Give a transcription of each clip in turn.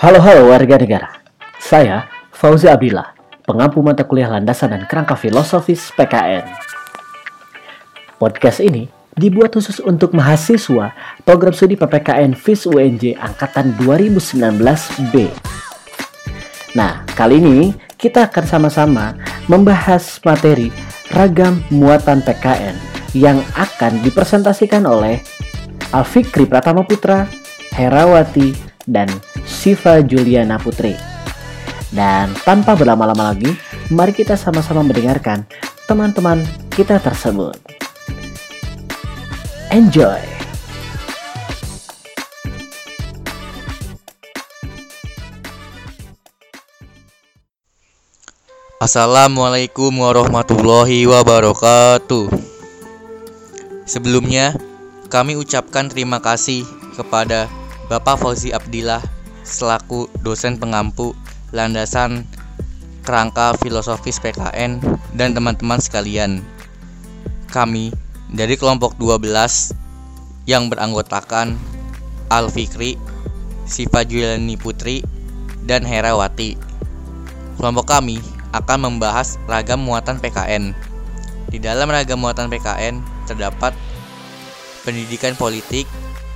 Halo-halo warga negara, saya Fauzi Abdillah, pengampu mata kuliah landasan dan kerangka filosofis PKN. Podcast ini dibuat khusus untuk mahasiswa program studi PPKN FIS UNJ Angkatan 2019B. Nah, kali ini kita akan sama-sama membahas materi ragam muatan PKN yang akan dipresentasikan oleh Alfikri Pratama Putra, Herawati, dan Siva Juliana Putri. Dan tanpa berlama-lama lagi, mari kita sama-sama mendengarkan teman-teman kita tersebut. Enjoy! Assalamualaikum warahmatullahi wabarakatuh. Sebelumnya, kami ucapkan terima kasih kepada Bapak Fauzi Abdillah selaku dosen pengampu landasan kerangka filosofis PKN dan teman-teman sekalian. Kami dari kelompok 12 yang beranggotakan Al Fikri, Siva Juliani Putri, dan Herawati. Kelompok kami akan membahas ragam muatan PKN. Di dalam ragam muatan PKN terdapat pendidikan politik,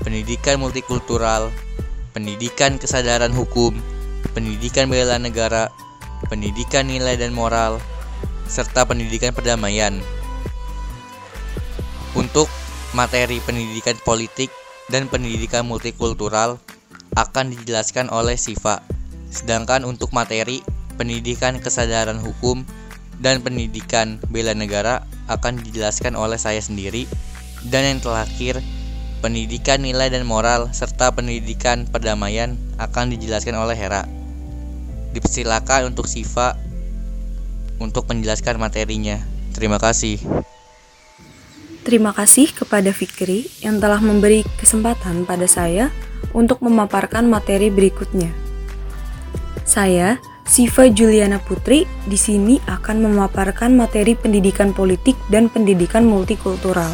pendidikan multikultural, pendidikan kesadaran hukum, pendidikan bela negara, pendidikan nilai dan moral, serta pendidikan perdamaian. Untuk materi pendidikan politik dan pendidikan multikultural akan dijelaskan oleh Siva. Sedangkan untuk materi pendidikan kesadaran hukum dan pendidikan bela negara akan dijelaskan oleh saya sendiri. Dan yang terakhir, pendidikan nilai dan moral, serta pendidikan perdamaian akan dijelaskan oleh Hera. Dipersilakan untuk Siva untuk menjelaskan materinya. Terima kasih. Terima kasih kepada Fikri yang telah memberi kesempatan pada saya untuk memaparkan materi berikutnya. Saya, Siva Juliana Putri, di sini akan memaparkan materi pendidikan politik dan pendidikan multikultural.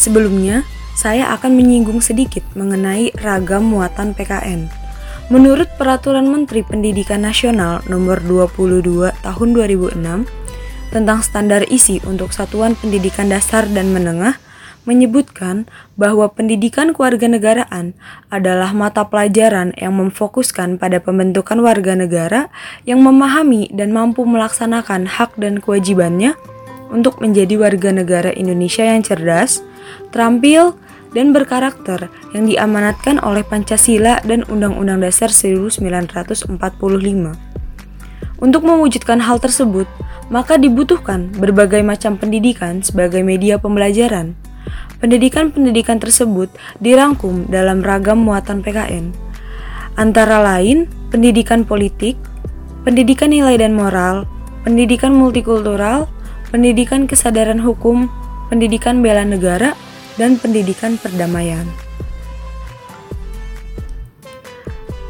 Sebelumnya, saya akan menyinggung sedikit mengenai ragam muatan PKN. Menurut Peraturan Menteri Pendidikan Nasional Nomor 22 Tahun 2006 tentang standar isi untuk satuan pendidikan dasar dan menengah menyebutkan bahwa pendidikan kewarganegaraan adalah mata pelajaran yang memfokuskan pada pembentukan warga negara yang memahami dan mampu melaksanakan hak dan kewajibannya untuk menjadi warga negara Indonesia yang cerdas, terampil, dan berkarakter yang diamanatkan oleh Pancasila dan Undang-Undang Dasar 1945. Untuk mewujudkan hal tersebut, maka dibutuhkan berbagai macam pendidikan sebagai media pembelajaran. Pendidikan-pendidikan tersebut dirangkum dalam ragam muatan PKN, antara lain pendidikan politik, pendidikan nilai dan moral, pendidikan multikultural, pendidikan kesadaran hukum, pendidikan bela negara, dan pendidikan perdamaian.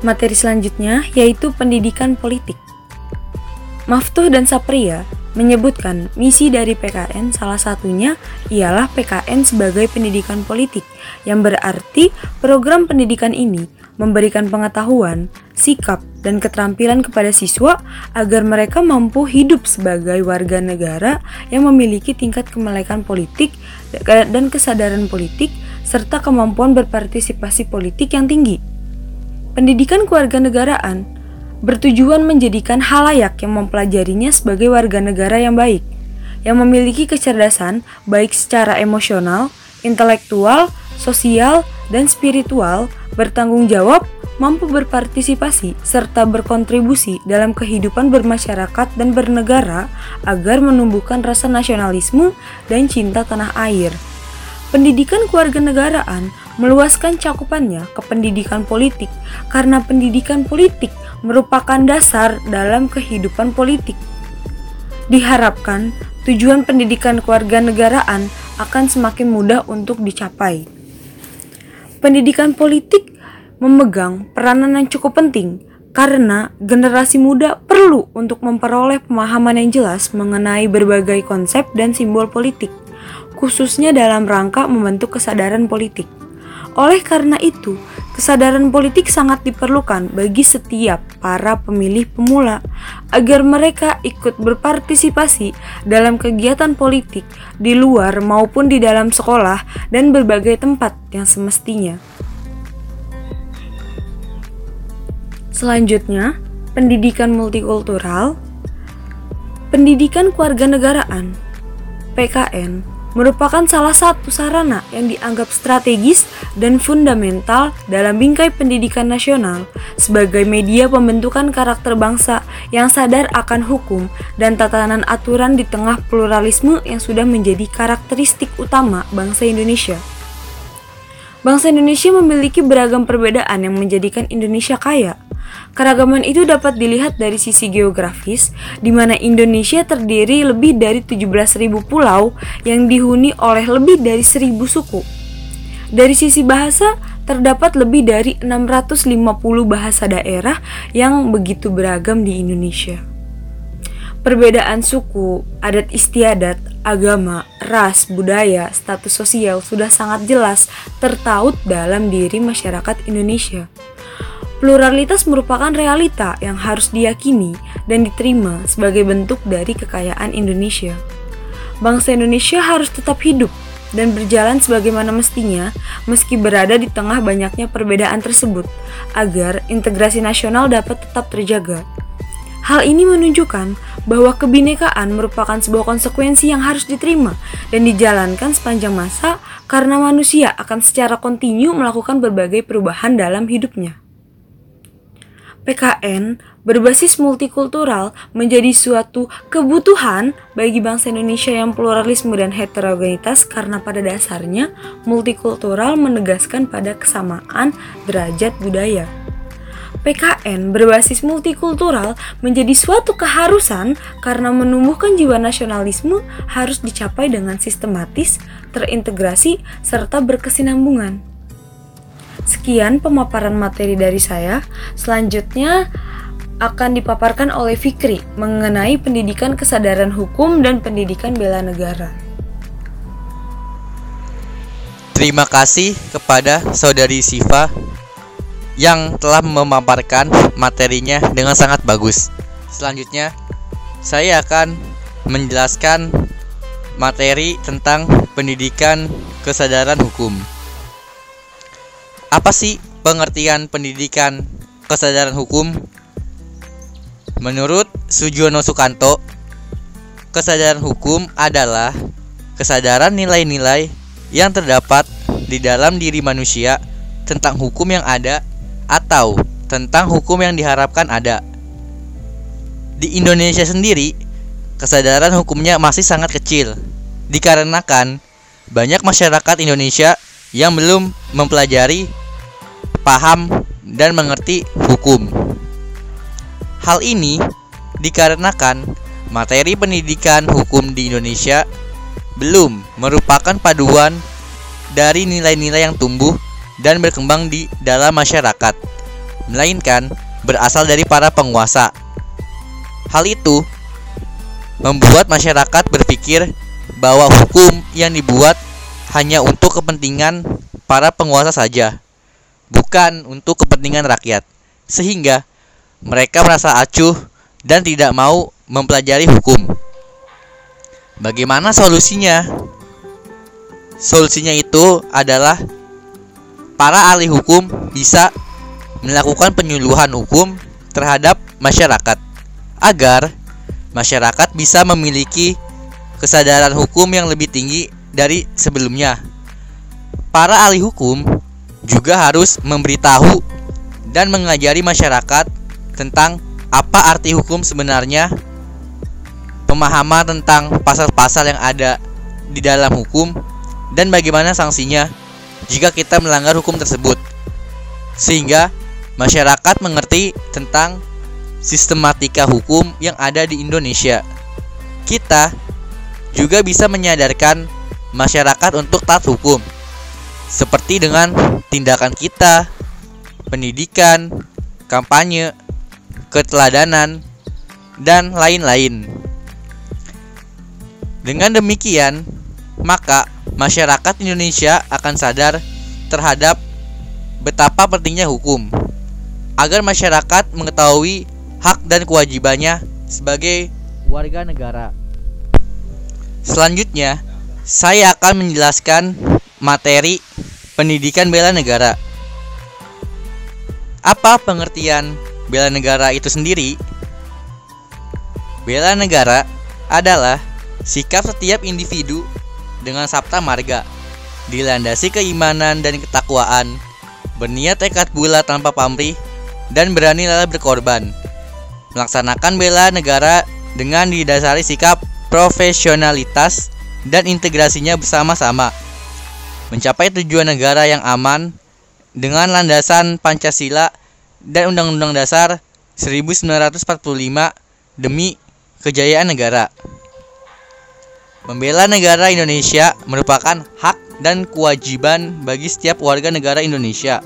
Materi selanjutnya yaitu pendidikan politik. Maftuh dan Sapria menyebutkan misi dari PKN salah satunya ialah PKN sebagai pendidikan politik yang berarti program pendidikan ini memberikan pengetahuan, sikap, dan keterampilan kepada siswa agar mereka mampu hidup sebagai warga negara yang memiliki tingkat kemelekan politik dan kesadaran politik serta kemampuan berpartisipasi politik yang tinggi. Pendidikan kewarganegaraan bertujuan menjadikan halayak yang mempelajarinya sebagai warga negara yang baik, yang memiliki kecerdasan baik secara emosional, intelektual, sosial, dan spiritual, bertanggung jawab, mampu berpartisipasi, serta berkontribusi dalam kehidupan bermasyarakat dan bernegara agar menumbuhkan rasa nasionalisme dan cinta tanah air. Pendidikan kewarganegaraan meluaskan cakupannya ke pendidikan politik karena pendidikan politik merupakan dasar dalam kehidupan politik. Diharapkan tujuan pendidikan kewarganegaraan akan semakin mudah untuk dicapai. Pendidikan politik memegang peranan yang cukup penting karena generasi muda perlu untuk memperoleh pemahaman yang jelas mengenai berbagai konsep dan simbol politik, khususnya dalam rangka membentuk kesadaran politik. Oleh karena itu, Kesadaran politik sangat diperlukan bagi setiap para pemilih pemula agar mereka ikut berpartisipasi dalam kegiatan politik di luar maupun di dalam sekolah dan berbagai tempat yang semestinya. Selanjutnya, pendidikan multikultural, pendidikan kewarganegaraan, PKN merupakan salah satu sarana yang dianggap strategis dan fundamental dalam bingkai pendidikan nasional sebagai media pembentukan karakter bangsa yang sadar akan hukum dan tatanan aturan di tengah pluralisme yang sudah menjadi karakteristik utama bangsa Indonesia. Bangsa Indonesia memiliki beragam perbedaan yang menjadikan Indonesia kaya, Keragaman itu dapat dilihat dari sisi geografis, di mana Indonesia terdiri lebih dari 17.000 pulau yang dihuni oleh lebih dari 1.000 suku. Dari sisi bahasa, terdapat lebih dari 650 bahasa daerah yang begitu beragam di Indonesia. Perbedaan suku, adat istiadat, agama, ras, budaya, status sosial sudah sangat jelas tertaut dalam diri masyarakat Indonesia. Pluralitas merupakan realita yang harus diyakini dan diterima sebagai bentuk dari kekayaan Indonesia. Bangsa Indonesia harus tetap hidup dan berjalan sebagaimana mestinya meski berada di tengah banyaknya perbedaan tersebut agar integrasi nasional dapat tetap terjaga. Hal ini menunjukkan bahwa kebinekaan merupakan sebuah konsekuensi yang harus diterima dan dijalankan sepanjang masa karena manusia akan secara kontinu melakukan berbagai perubahan dalam hidupnya. PKN berbasis multikultural menjadi suatu kebutuhan bagi bangsa Indonesia yang pluralisme dan heterogenitas karena pada dasarnya multikultural menegaskan pada kesamaan derajat budaya. PKN berbasis multikultural menjadi suatu keharusan karena menumbuhkan jiwa nasionalisme harus dicapai dengan sistematis, terintegrasi, serta berkesinambungan. Sekian pemaparan materi dari saya. Selanjutnya akan dipaparkan oleh Fikri mengenai pendidikan kesadaran hukum dan pendidikan bela negara. Terima kasih kepada saudari Siva yang telah memaparkan materinya dengan sangat bagus. Selanjutnya, saya akan menjelaskan materi tentang pendidikan kesadaran hukum. Apa sih pengertian pendidikan kesadaran hukum? Menurut Sujono Sukanto, kesadaran hukum adalah kesadaran nilai-nilai yang terdapat di dalam diri manusia tentang hukum yang ada atau tentang hukum yang diharapkan ada. Di Indonesia sendiri, kesadaran hukumnya masih sangat kecil dikarenakan banyak masyarakat Indonesia yang belum mempelajari paham dan mengerti hukum. Hal ini dikarenakan materi pendidikan hukum di Indonesia belum merupakan paduan dari nilai-nilai yang tumbuh dan berkembang di dalam masyarakat, melainkan berasal dari para penguasa. Hal itu membuat masyarakat berpikir bahwa hukum yang dibuat hanya untuk kepentingan para penguasa saja bukan untuk kepentingan rakyat. Sehingga mereka merasa acuh dan tidak mau mempelajari hukum. Bagaimana solusinya? Solusinya itu adalah para ahli hukum bisa melakukan penyuluhan hukum terhadap masyarakat agar masyarakat bisa memiliki kesadaran hukum yang lebih tinggi dari sebelumnya. Para ahli hukum juga harus memberitahu dan mengajari masyarakat tentang apa arti hukum sebenarnya, pemahaman tentang pasal-pasal yang ada di dalam hukum, dan bagaimana sanksinya jika kita melanggar hukum tersebut, sehingga masyarakat mengerti tentang sistematika hukum yang ada di Indonesia. Kita juga bisa menyadarkan masyarakat untuk taat hukum seperti dengan tindakan kita, pendidikan, kampanye, keteladanan, dan lain-lain. Dengan demikian, maka masyarakat Indonesia akan sadar terhadap betapa pentingnya hukum agar masyarakat mengetahui hak dan kewajibannya sebagai warga negara. Selanjutnya, saya akan menjelaskan materi pendidikan bela negara. Apa pengertian bela negara itu sendiri? Bela negara adalah sikap setiap individu dengan sabta marga, dilandasi keimanan dan ketakwaan, berniat tekad bulat tanpa pamrih, dan berani lelah berkorban. Melaksanakan bela negara dengan didasari sikap profesionalitas dan integrasinya bersama-sama. Mencapai tujuan negara yang aman dengan landasan Pancasila dan Undang-Undang Dasar 1945 demi kejayaan negara. Membela negara Indonesia merupakan hak dan kewajiban bagi setiap warga negara Indonesia.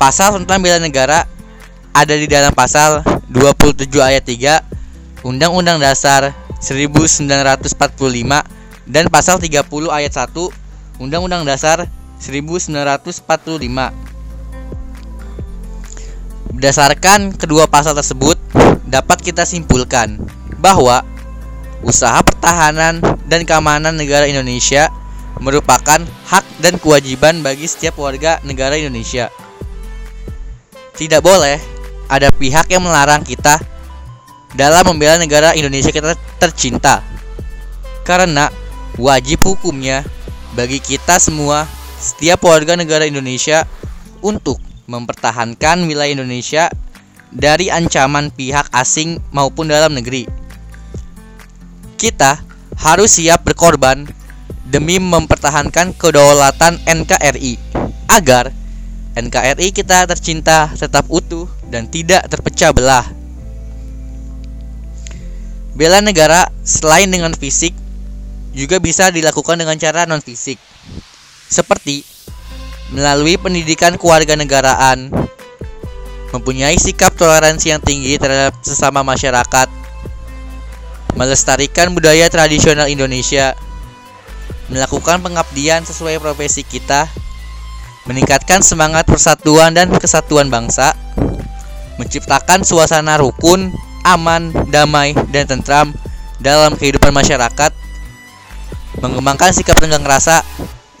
Pasal tentang bela negara ada di dalam pasal 27 ayat 3 Undang-Undang Dasar 1945 dan pasal 30 ayat 1 Undang-Undang Dasar 1945. Berdasarkan kedua pasal tersebut, dapat kita simpulkan bahwa usaha pertahanan dan keamanan negara Indonesia merupakan hak dan kewajiban bagi setiap warga negara Indonesia. Tidak boleh ada pihak yang melarang kita dalam membela negara Indonesia kita tercinta. Karena wajib hukumnya bagi kita semua setiap warga negara Indonesia untuk mempertahankan wilayah Indonesia dari ancaman pihak asing maupun dalam negeri. Kita harus siap berkorban demi mempertahankan kedaulatan NKRI agar NKRI kita tercinta tetap utuh dan tidak terpecah belah. Bela negara selain dengan fisik juga bisa dilakukan dengan cara non fisik. Seperti melalui pendidikan kewarganegaraan, mempunyai sikap toleransi yang tinggi terhadap sesama masyarakat, melestarikan budaya tradisional Indonesia, melakukan pengabdian sesuai profesi kita, meningkatkan semangat persatuan dan kesatuan bangsa, menciptakan suasana rukun, aman, damai, dan tentram dalam kehidupan masyarakat, mengembangkan sikap tenggang rasa,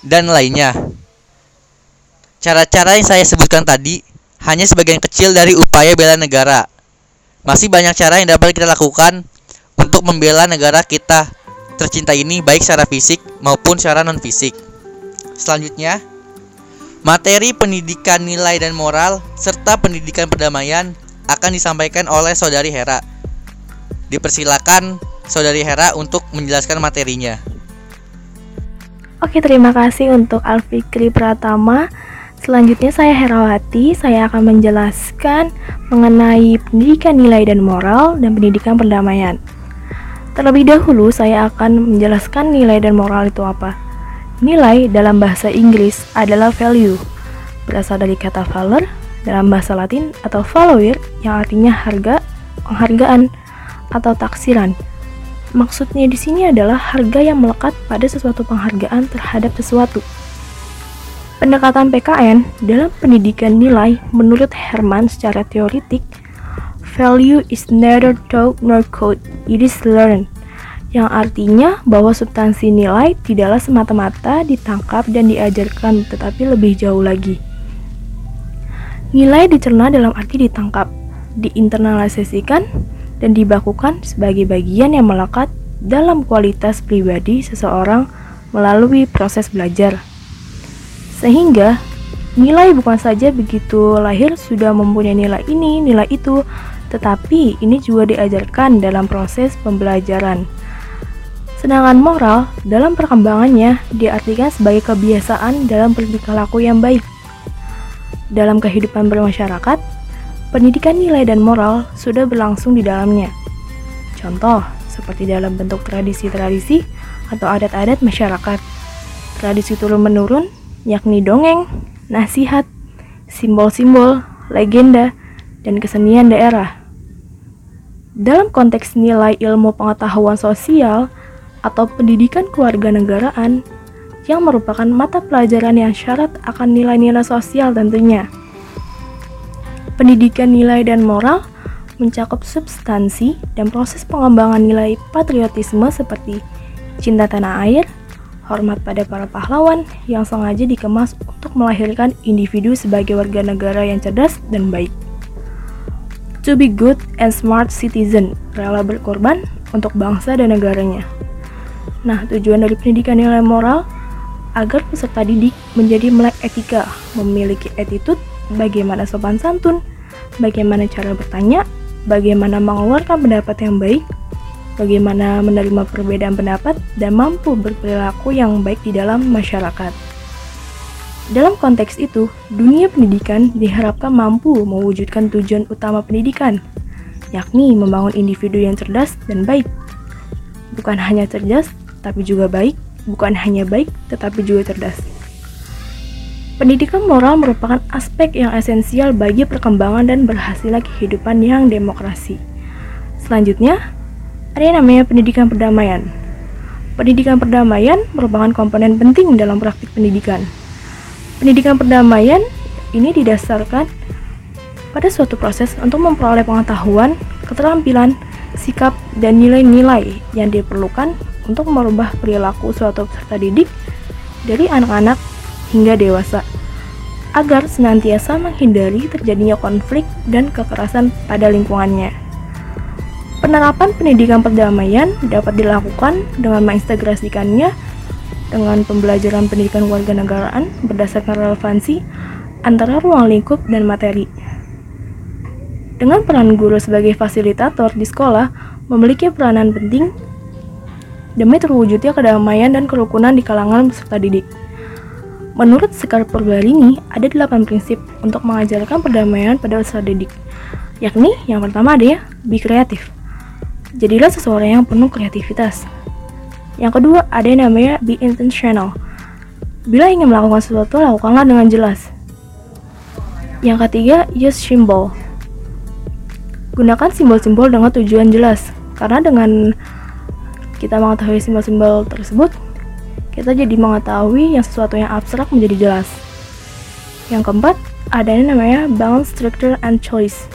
dan lainnya. Cara-cara yang saya sebutkan tadi hanya sebagian kecil dari upaya bela negara. Masih banyak cara yang dapat kita lakukan untuk membela negara kita tercinta ini baik secara fisik maupun secara non fisik. Selanjutnya, materi pendidikan nilai dan moral serta pendidikan perdamaian akan disampaikan oleh Saudari Hera. Dipersilakan Saudari Hera untuk menjelaskan materinya. Oke, terima kasih untuk Alfikri Pratama. Selanjutnya saya Herawati, saya akan menjelaskan mengenai pendidikan nilai dan moral dan pendidikan perdamaian. Terlebih dahulu saya akan menjelaskan nilai dan moral itu apa. Nilai dalam bahasa Inggris adalah value, berasal dari kata valor dalam bahasa Latin atau valuer yang artinya harga, penghargaan, atau taksiran. Maksudnya di sini adalah harga yang melekat pada sesuatu penghargaan terhadap sesuatu. Pendekatan PKN dalam pendidikan nilai menurut Herman secara teoritik Value is neither taught nor caught, it is learned. Yang artinya bahwa substansi nilai tidaklah semata-mata ditangkap dan diajarkan, tetapi lebih jauh lagi. Nilai dicerna dalam arti ditangkap, diinternalisasikan, dan dibakukan sebagai bagian yang melekat dalam kualitas pribadi seseorang melalui proses belajar. Sehingga nilai bukan saja begitu lahir sudah mempunyai nilai ini, nilai itu, tetapi ini juga diajarkan dalam proses pembelajaran. Sedangkan moral dalam perkembangannya diartikan sebagai kebiasaan dalam bertingkah laku yang baik. Dalam kehidupan bermasyarakat, pendidikan nilai dan moral sudah berlangsung di dalamnya. Contoh, seperti dalam bentuk tradisi-tradisi atau adat-adat masyarakat. Tradisi turun-menurun, yakni dongeng, nasihat, simbol-simbol, legenda, dan kesenian daerah. Dalam konteks nilai ilmu pengetahuan sosial atau pendidikan kewarganegaraan, yang merupakan mata pelajaran yang syarat akan nilai-nilai sosial tentunya. Pendidikan nilai dan moral mencakup substansi dan proses pengembangan nilai patriotisme seperti cinta tanah air, hormat pada para pahlawan yang sengaja dikemas untuk melahirkan individu sebagai warga negara yang cerdas dan baik. To be good and smart citizen, rela berkorban untuk bangsa dan negaranya. Nah, tujuan dari pendidikan nilai moral agar peserta didik menjadi melek etika, memiliki attitude, bagaimana sopan santun, bagaimana cara bertanya, bagaimana mengeluarkan pendapat yang baik, bagaimana menerima perbedaan pendapat, dan mampu berperilaku yang baik di dalam masyarakat. Dalam konteks itu, dunia pendidikan diharapkan mampu mewujudkan tujuan utama pendidikan, yakni membangun individu yang cerdas dan baik. Bukan hanya cerdas, tapi juga baik, bukan hanya baik, tetapi juga cerdas. Pendidikan moral merupakan aspek yang esensial bagi perkembangan dan berhasilnya kehidupan yang demokrasi. Selanjutnya, ada yang namanya pendidikan perdamaian. Pendidikan perdamaian merupakan komponen penting dalam praktik pendidikan. Pendidikan perdamaian ini didasarkan pada suatu proses untuk memperoleh pengetahuan, keterampilan, sikap, dan nilai-nilai yang diperlukan untuk merubah perilaku suatu peserta didik dari anak-anak hingga dewasa agar senantiasa menghindari terjadinya konflik dan kekerasan pada lingkungannya. Penerapan pendidikan perdamaian dapat dilakukan dengan mengintegrasikannya dengan pembelajaran pendidikan warga negaraan berdasarkan relevansi antara ruang lingkup dan materi. Dengan peran guru sebagai fasilitator di sekolah memiliki peranan penting demi terwujudnya kedamaian dan kerukunan di kalangan peserta didik. Menurut Sekar Purbalini, ada delapan prinsip untuk mengajarkan perdamaian pada peserta didik, yakni yang pertama ada ya, be kreatif. Jadilah seseorang yang penuh kreativitas, yang kedua, ada yang namanya be intentional. Bila ingin melakukan sesuatu, lakukanlah dengan jelas. Yang ketiga, use symbol. Gunakan simbol-simbol dengan tujuan jelas, karena dengan kita mengetahui simbol-simbol tersebut, kita jadi mengetahui yang sesuatu yang abstrak menjadi jelas. Yang keempat, ada yang namanya balance structure and choice.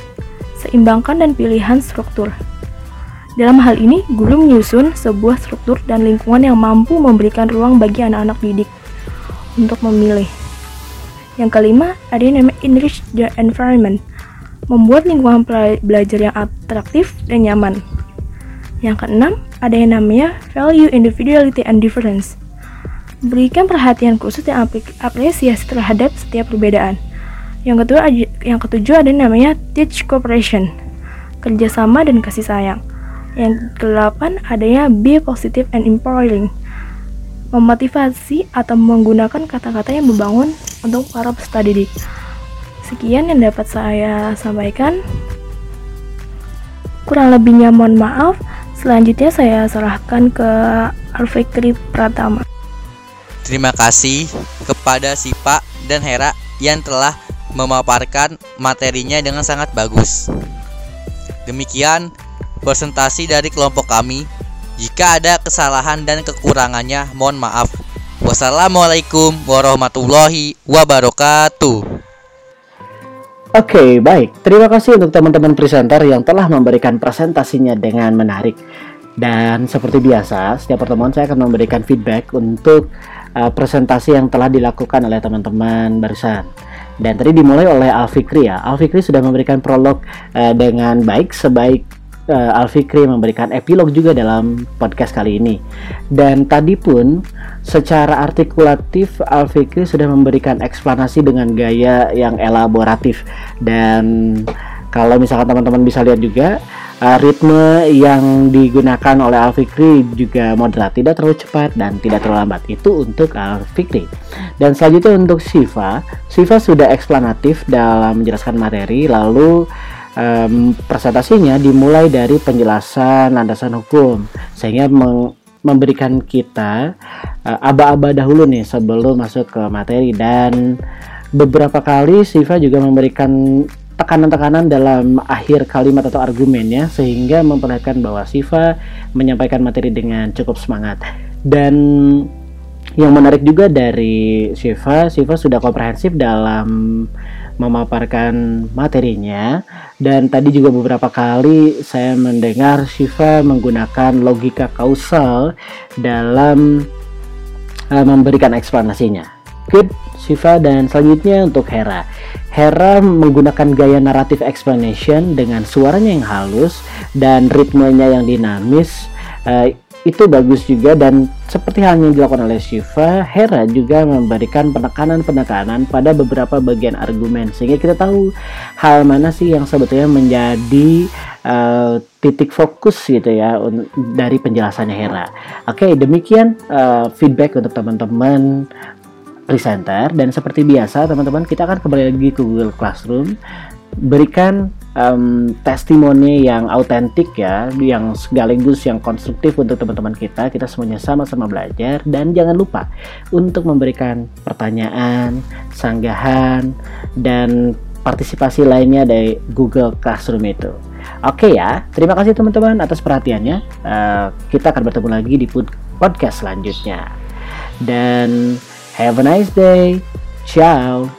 Seimbangkan dan pilihan struktur. Dalam hal ini, guru menyusun sebuah struktur dan lingkungan yang mampu memberikan ruang bagi anak-anak didik untuk memilih. Yang kelima, ada yang namanya enrich the environment, membuat lingkungan belajar yang atraktif dan nyaman. Yang keenam, ada yang namanya value individuality and difference, berikan perhatian khusus dan apresiasi terhadap setiap perbedaan. Yang kedua, yang ketujuh ada namanya teach cooperation, kerjasama dan kasih sayang yang kedelapan adanya be positive and empowering. Memotivasi atau menggunakan kata-kata yang membangun untuk para peserta didik. Sekian yang dapat saya sampaikan. Kurang lebihnya mohon maaf. Selanjutnya saya serahkan ke Alfikri Pratama. Terima kasih kepada Sipa dan Hera yang telah memaparkan materinya dengan sangat bagus. Demikian presentasi dari kelompok kami. Jika ada kesalahan dan kekurangannya, mohon maaf. Wassalamualaikum warahmatullahi wabarakatuh. Oke, okay, baik. Terima kasih untuk teman-teman presenter yang telah memberikan presentasinya dengan menarik. Dan seperti biasa, setiap pertemuan saya akan memberikan feedback untuk uh, presentasi yang telah dilakukan oleh teman-teman barusan. Dan tadi dimulai oleh Alfikri ya. Alfikri sudah memberikan prolog uh, dengan baik sebaik uh, Al Fikri memberikan epilog juga dalam podcast kali ini. Dan tadi pun secara artikulatif Al Fikri sudah memberikan eksplanasi dengan gaya yang elaboratif dan kalau misalkan teman-teman bisa lihat juga uh, ritme yang digunakan oleh Al Fikri juga moderat, tidak terlalu cepat dan tidak terlalu lambat. Itu untuk Al Fikri. Dan selanjutnya untuk Siva, Siva sudah eksplanatif dalam menjelaskan materi lalu um, presentasinya dimulai dari penjelasan landasan hukum sehingga memberikan kita uh, aba-aba dahulu nih sebelum masuk ke materi dan beberapa kali Siva juga memberikan tekanan-tekanan dalam akhir kalimat atau argumennya sehingga memperlihatkan bahwa Siva menyampaikan materi dengan cukup semangat dan yang menarik juga dari Shiva, Shiva sudah komprehensif dalam memaparkan materinya dan tadi juga beberapa kali saya mendengar Shiva menggunakan logika kausal dalam uh, memberikan eksplanasinya. Good, Shiva dan selanjutnya untuk Hera. Hera menggunakan gaya naratif explanation dengan suaranya yang halus dan ritmenya yang dinamis. Uh, itu bagus juga dan seperti halnya dilakukan oleh Shiva, Hera juga memberikan penekanan-penekanan pada beberapa bagian argumen sehingga kita tahu hal mana sih yang sebetulnya menjadi uh, titik fokus gitu ya dari penjelasannya Hera. Oke, okay, demikian uh, feedback untuk teman-teman presenter dan seperti biasa teman-teman kita akan kembali lagi ke Google Classroom berikan um, testimoni yang autentik ya, yang sekaligus yang konstruktif untuk teman-teman kita. Kita semuanya sama-sama belajar dan jangan lupa untuk memberikan pertanyaan, sanggahan dan partisipasi lainnya dari Google Classroom itu. Oke ya, terima kasih teman-teman atas perhatiannya. Uh, kita akan bertemu lagi di podcast selanjutnya. Dan have a nice day. Ciao.